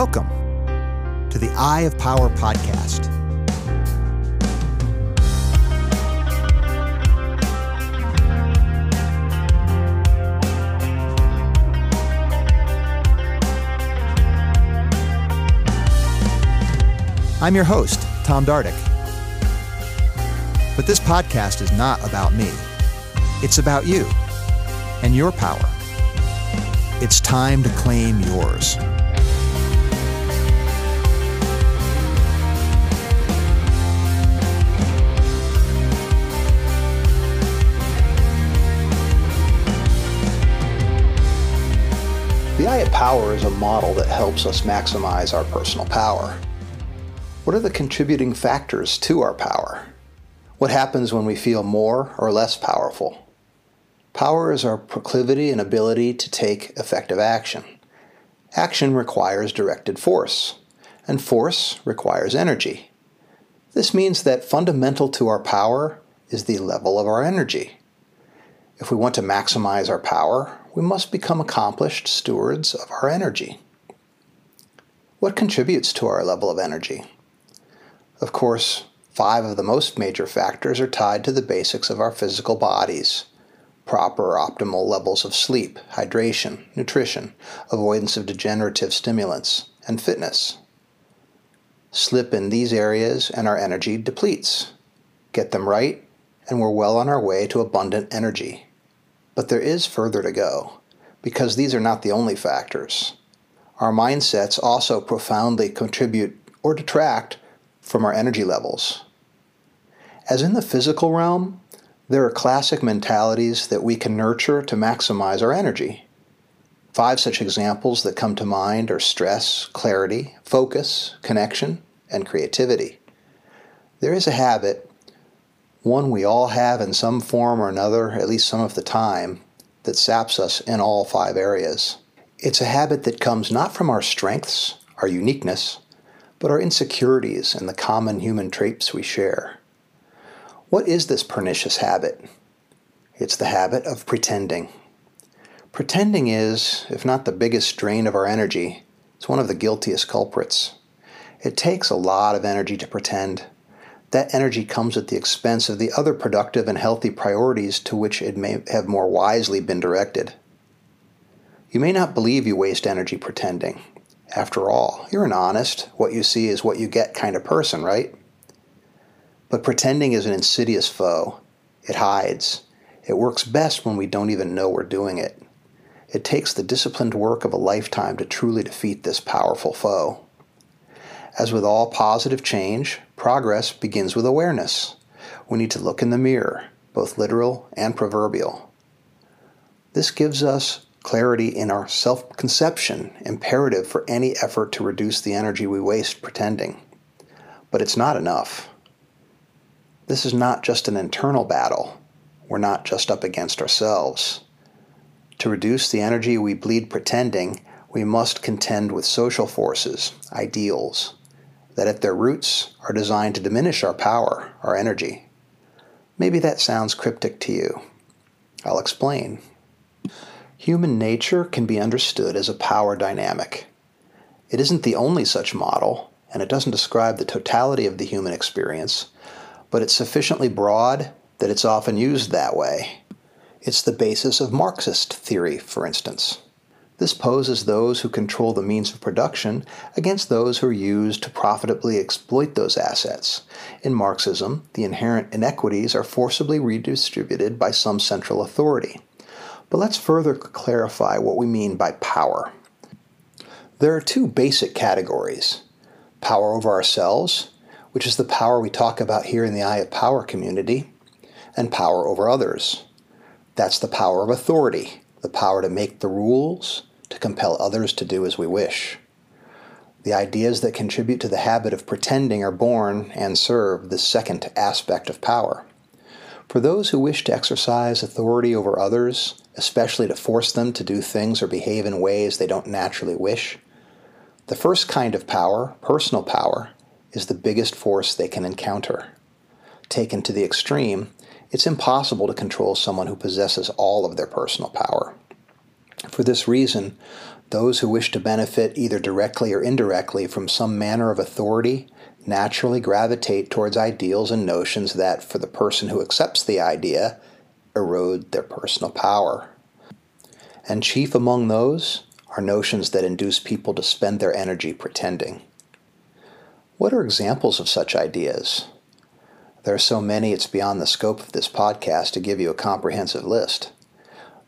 Welcome to the Eye of Power podcast. I'm your host, Tom Dardick. But this podcast is not about me. It's about you and your power. It's time to claim yours. The Eye of Power is a model that helps us maximize our personal power. What are the contributing factors to our power? What happens when we feel more or less powerful? Power is our proclivity and ability to take effective action. Action requires directed force, and force requires energy. This means that fundamental to our power is the level of our energy. If we want to maximize our power, we must become accomplished stewards of our energy. What contributes to our level of energy? Of course, five of the most major factors are tied to the basics of our physical bodies proper optimal levels of sleep, hydration, nutrition, avoidance of degenerative stimulants, and fitness. Slip in these areas and our energy depletes. Get them right, and we're well on our way to abundant energy. But there is further to go, because these are not the only factors. Our mindsets also profoundly contribute or detract from our energy levels. As in the physical realm, there are classic mentalities that we can nurture to maximize our energy. Five such examples that come to mind are stress, clarity, focus, connection, and creativity. There is a habit one we all have in some form or another, at least some of the time, that saps us in all five areas. It's a habit that comes not from our strengths, our uniqueness, but our insecurities and the common human traits we share. What is this pernicious habit? It's the habit of pretending. Pretending is, if not the biggest drain of our energy, it's one of the guiltiest culprits. It takes a lot of energy to pretend that energy comes at the expense of the other productive and healthy priorities to which it may have more wisely been directed. You may not believe you waste energy pretending. After all, you're an honest, what you see is what you get kind of person, right? But pretending is an insidious foe. It hides. It works best when we don't even know we're doing it. It takes the disciplined work of a lifetime to truly defeat this powerful foe. As with all positive change, progress begins with awareness. We need to look in the mirror, both literal and proverbial. This gives us clarity in our self conception, imperative for any effort to reduce the energy we waste pretending. But it's not enough. This is not just an internal battle. We're not just up against ourselves. To reduce the energy we bleed pretending, we must contend with social forces, ideals, that at their roots are designed to diminish our power, our energy. Maybe that sounds cryptic to you. I'll explain. Human nature can be understood as a power dynamic. It isn't the only such model, and it doesn't describe the totality of the human experience, but it's sufficiently broad that it's often used that way. It's the basis of Marxist theory, for instance. This poses those who control the means of production against those who are used to profitably exploit those assets. In Marxism, the inherent inequities are forcibly redistributed by some central authority. But let's further clarify what we mean by power. There are two basic categories power over ourselves, which is the power we talk about here in the Eye of Power community, and power over others. That's the power of authority, the power to make the rules, to compel others to do as we wish. The ideas that contribute to the habit of pretending are born and serve this second aspect of power. For those who wish to exercise authority over others, especially to force them to do things or behave in ways they don't naturally wish, the first kind of power, personal power, is the biggest force they can encounter. Taken to the extreme, it's impossible to control someone who possesses all of their personal power. For this reason, Those who wish to benefit either directly or indirectly from some manner of authority naturally gravitate towards ideals and notions that, for the person who accepts the idea, erode their personal power. And chief among those are notions that induce people to spend their energy pretending. What are examples of such ideas? There are so many it's beyond the scope of this podcast to give you a comprehensive list.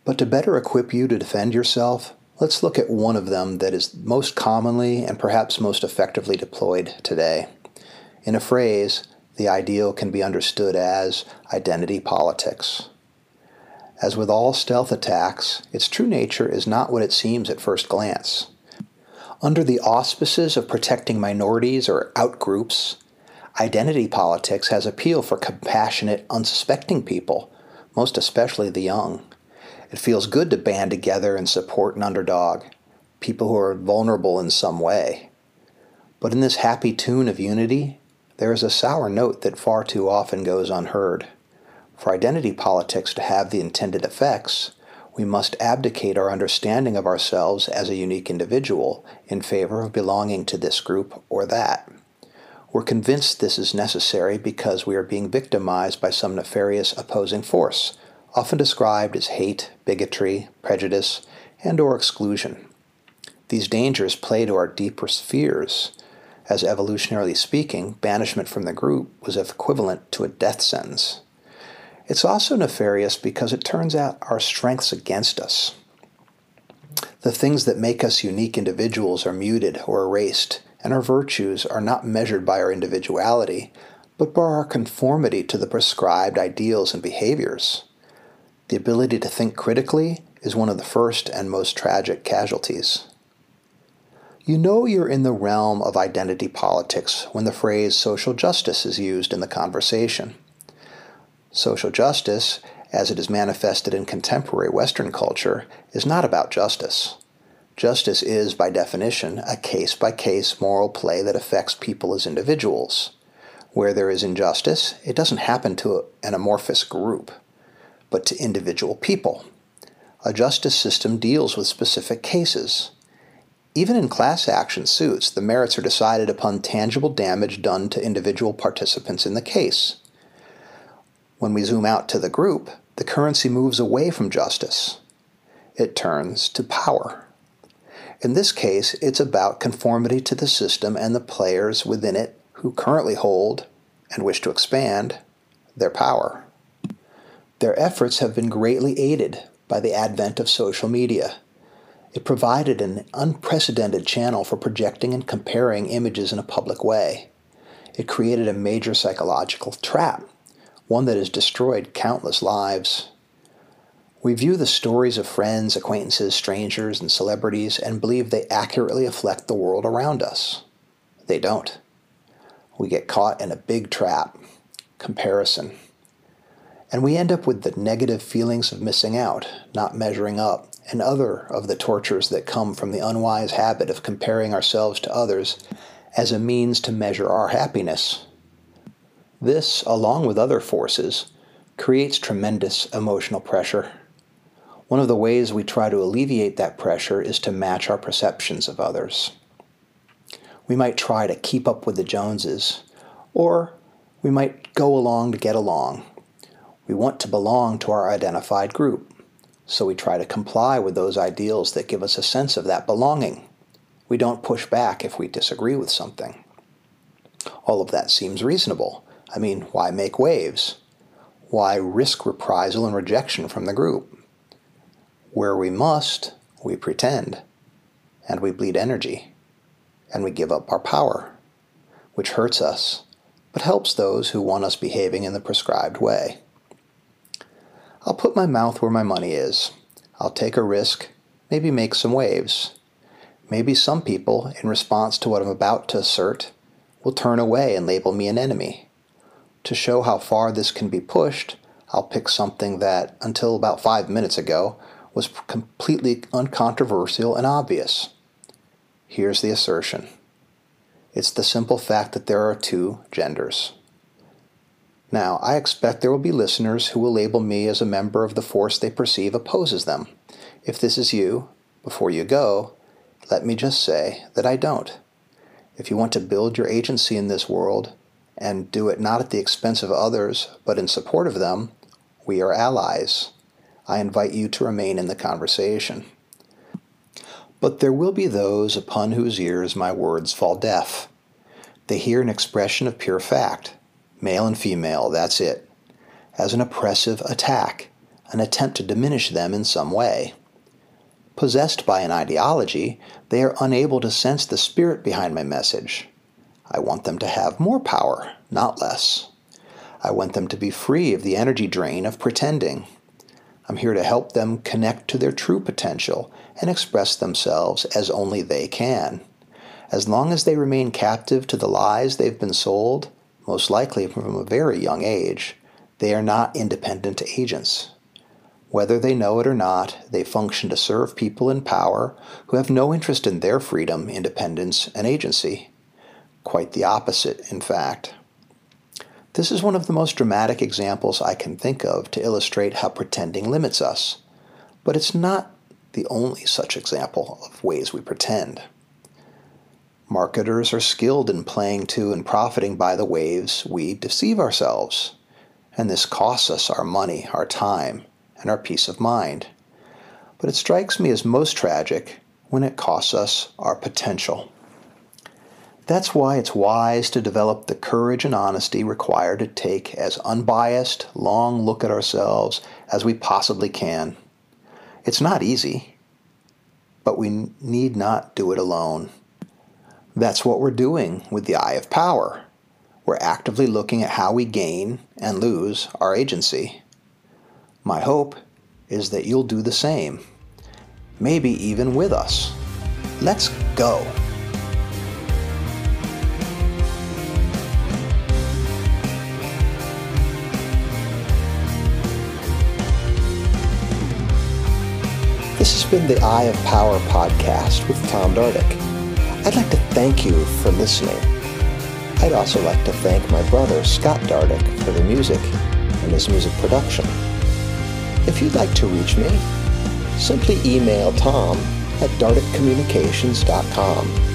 But to better equip you to defend yourself, let's look at one of them that is most commonly and perhaps most effectively deployed today. In a phrase, the ideal can be understood as identity politics. As with all stealth attacks, its true nature is not what it seems at first glance. Under the auspices of protecting minorities or outgroups, identity politics has appeal for compassionate, unsuspecting people, most especially the young. It feels good to band together and support an underdog, people who are vulnerable in some way. But in this happy tune of unity, there is a sour note that far too often goes unheard. For identity politics to have the intended effects, we must abdicate our understanding of ourselves as a unique individual in favor of belonging to this group or that. We're convinced this is necessary because we are being victimized by some nefarious opposing force, often described as hate, bigotry, prejudice, and or exclusion. These dangers play to our deepest fears, as evolutionarily speaking, banishment from the group was equivalent to a death sentence. It's also nefarious because it turns out our strengths against us. The things that make us unique individuals are muted or erased, and our virtues are not measured by our individuality, but by our conformity to the prescribed ideals and behaviors. The ability to think critically is one of the first and most tragic casualties. You know you're in the realm of identity politics when the phrase social justice is used in the conversation. Social justice, as it is manifested in contemporary Western culture, is not about justice. Justice is, by definition, a case by case moral play that affects people as individuals. Where there is injustice, it doesn't happen to an amorphous group, but to individual people. A justice system deals with specific cases. Even in class action suits, the merits are decided upon tangible damage done to individual participants in the case. When we zoom out to the group, the currency moves away from justice. It turns to power. In this case, it's about conformity to the system and the players within it who currently hold, and wish to expand, their power. Their efforts have been greatly aided by the advent of social media. It provided an unprecedented channel for projecting and comparing images in a public way. It created a major psychological trap one that has destroyed countless lives. We view the stories of friends, acquaintances, strangers, and celebrities and believe they accurately reflect the world around us. They don't. We get caught in a big trap comparison. And we end up with the negative feelings of missing out, not measuring up, and other of the tortures that come from the unwise habit of comparing ourselves to others as a means to measure our happiness. This, along with other forces, creates tremendous emotional pressure. One of the ways we try to alleviate that pressure is to match our perceptions of others. We might try to keep up with the Joneses, or we might go along to get along. We want to belong to our identified group, so we try to comply with those ideals that give us a sense of that belonging. We don't push back if we disagree with something. All of that seems reasonable I mean, why make waves? Why risk reprisal and rejection from the group? Where we must, we pretend, and we bleed energy, and we give up our power, which hurts us, but helps those who want us behaving in the prescribed way. I'll put my mouth where my money is. I'll take a risk, maybe make some waves. Maybe some people, in response to what I'm about to assert, will turn away and label me an enemy. To show how far this can be pushed, I'll pick something that, until about five minutes ago, was completely uncontroversial and obvious. Here's the assertion it's the simple fact that there are two genders. Now, I expect there will be listeners who will label me as a member of the force they perceive opposes them. If this is you, before you go, let me just say that I don't. If you want to build your agency in this world and do it not at the expense of others, but in support of them, we are allies. I invite you to remain in the conversation. But there will be those upon whose ears my words fall deaf. They hear an expression of pure fact, male and female, that's it, as an oppressive attack, an attempt to diminish them in some way. Possessed by an ideology, they are unable to sense the spirit behind my message. I want them to have more power, not less. I want them to be free of the energy drain of pretending. I'm here to help them connect to their true potential and express themselves as only they can. As long as they remain captive to the lies they've been sold, most likely from a very young age, they are not independent agents. Whether they know it or not, they function to serve people in power who have no interest in their freedom, independence, and agency. Quite the opposite, in fact. This is one of the most dramatic examples I can think of to illustrate how pretending limits us. But it's not the only such example of ways we pretend. Marketers are skilled in playing to and profiting by the waves we deceive ourselves. And this costs us our money, our time, and our peace of mind. But it strikes me as most tragic when it costs us our potential. That's why it's wise to develop the courage and honesty required to take as unbiased, long look at ourselves as we possibly can. It's not easy, but we need not do it alone. That's what we're doing with the eye of power. We're actively looking at how we gain and lose our agency. My hope is that you'll do the same, maybe even with us. Let's go. This has been the Eye of Power podcast with Tom Dardick. I'd like to thank you for listening. I'd also like to thank my brother, Scott Dardick, for the music and his music production. If you'd like to reach me, simply email tom at dardickcommunications.com